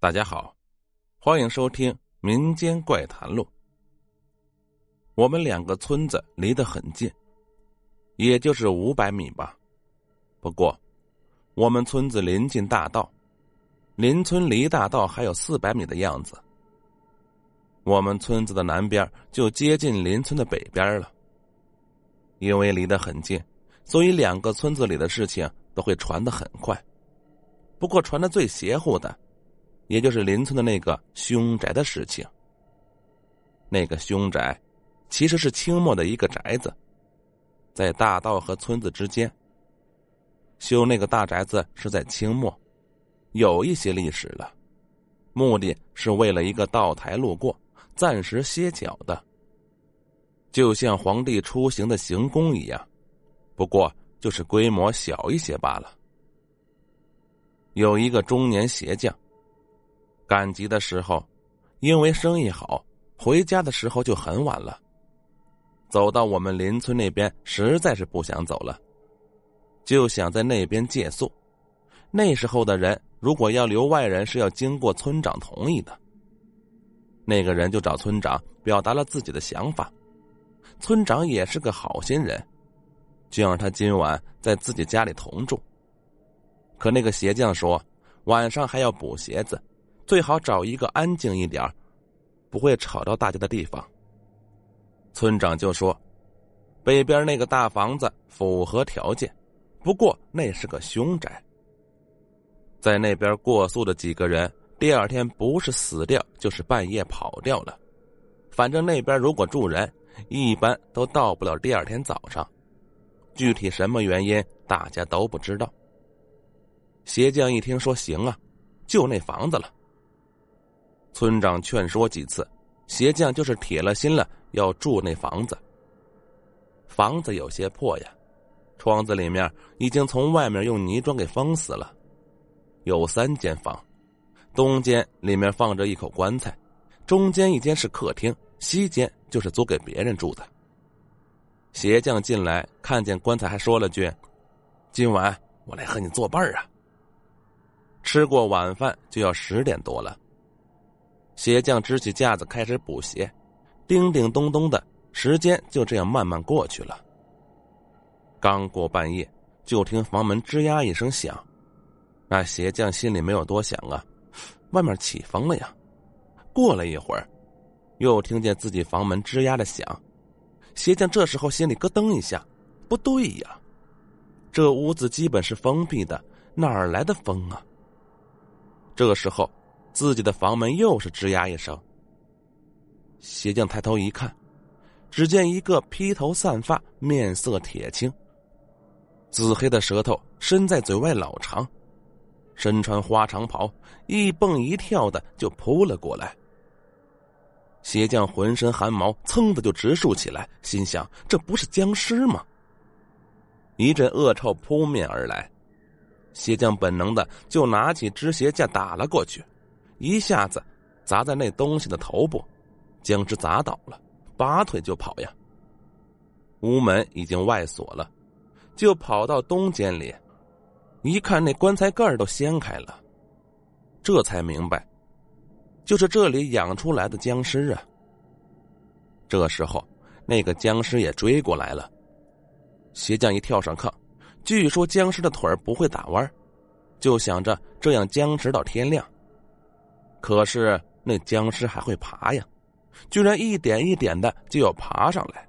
大家好，欢迎收听《民间怪谈录》。我们两个村子离得很近，也就是五百米吧。不过，我们村子临近大道，邻村离大道还有四百米的样子。我们村子的南边就接近邻村的北边了。因为离得很近，所以两个村子里的事情都会传得很快。不过，传的最邪乎的。也就是邻村的那个凶宅的事情。那个凶宅，其实是清末的一个宅子，在大道和村子之间。修那个大宅子是在清末，有一些历史了，目的是为了一个道台路过，暂时歇脚的，就像皇帝出行的行宫一样，不过就是规模小一些罢了。有一个中年鞋匠。赶集的时候，因为生意好，回家的时候就很晚了。走到我们邻村那边，实在是不想走了，就想在那边借宿。那时候的人，如果要留外人，是要经过村长同意的。那个人就找村长表达了自己的想法，村长也是个好心人，就让他今晚在自己家里同住。可那个鞋匠说，晚上还要补鞋子。最好找一个安静一点不会吵到大家的地方。村长就说：“北边那个大房子符合条件，不过那是个凶宅。在那边过宿的几个人，第二天不是死掉，就是半夜跑掉了。反正那边如果住人，一般都到不了第二天早上。具体什么原因，大家都不知道。”鞋匠一听说：“行啊，就那房子了。”村长劝说几次，鞋匠就是铁了心了要住那房子。房子有些破呀，窗子里面已经从外面用泥砖给封死了。有三间房，东间里面放着一口棺材，中间一间是客厅，西间就是租给别人住的。鞋匠进来看见棺材，还说了句：“今晚我来和你作伴啊。”吃过晚饭就要十点多了。鞋匠支起架子开始补鞋，叮叮咚咚的时间就这样慢慢过去了。刚过半夜，就听房门吱呀一声响，那鞋匠心里没有多想啊，外面起风了呀。过了一会儿，又听见自己房门吱呀的响，鞋匠这时候心里咯噔一下，不对呀，这屋子基本是封闭的，哪儿来的风啊？这个时候。自己的房门又是吱呀一声。鞋匠抬头一看，只见一个披头散发、面色铁青、紫黑的舌头伸在嘴外老长，身穿花长袍，一蹦一跳的就扑了过来。鞋匠浑身汗毛噌的就直竖起来，心想：这不是僵尸吗？一阵恶臭扑面而来，鞋匠本能的就拿起支鞋架打了过去。一下子砸在那东西的头部，将之砸倒了，拔腿就跑呀。屋门已经外锁了，就跑到东间里，一看那棺材盖都掀开了，这才明白，就是这里养出来的僵尸啊。这时候，那个僵尸也追过来了，鞋匠一跳上炕，据说僵尸的腿不会打弯，就想着这样僵持到天亮。可是那僵尸还会爬呀，居然一点一点的就要爬上来。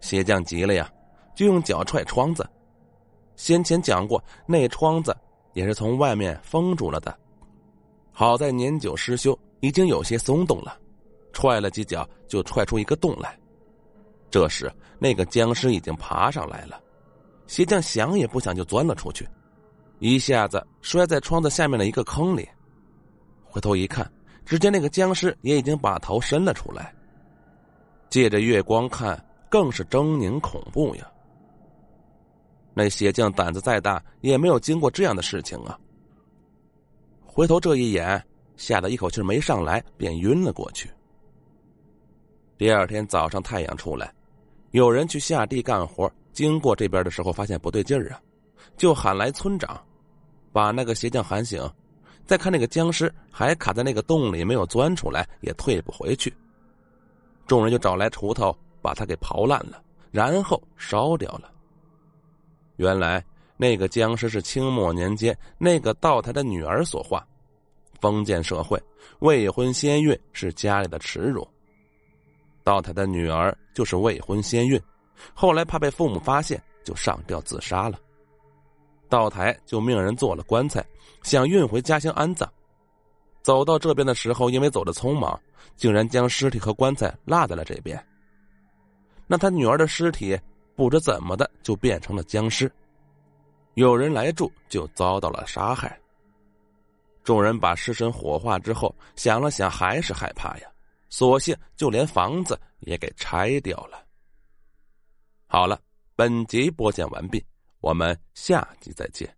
鞋匠急了呀，就用脚踹窗子。先前讲过，那窗子也是从外面封住了的。好在年久失修，已经有些松动了。踹了几脚，就踹出一个洞来。这时，那个僵尸已经爬上来了。鞋匠想也不想就钻了出去，一下子摔在窗子下面的一个坑里。回头一看，只见那个僵尸也已经把头伸了出来。借着月光看，更是狰狞恐怖呀。那鞋匠胆子再大，也没有经过这样的事情啊。回头这一眼，吓得一口气没上来，便晕了过去。第二天早上太阳出来，有人去下地干活，经过这边的时候，发现不对劲儿啊，就喊来村长，把那个鞋匠喊醒。再看那个僵尸还卡在那个洞里没有钻出来，也退不回去。众人就找来锄头把它给刨烂了，然后烧掉了。原来那个僵尸是清末年间那个道台的女儿所化。封建社会，未婚先孕是家里的耻辱。道台的女儿就是未婚先孕，后来怕被父母发现，就上吊自杀了。道台就命人做了棺材，想运回家乡安葬。走到这边的时候，因为走的匆忙，竟然将尸体和棺材落在了这边。那他女儿的尸体不知怎么的就变成了僵尸，有人来住就遭到了杀害。众人把尸身火化之后，想了想，还是害怕呀，索性就连房子也给拆掉了。好了，本集播讲完毕，我们下集再见。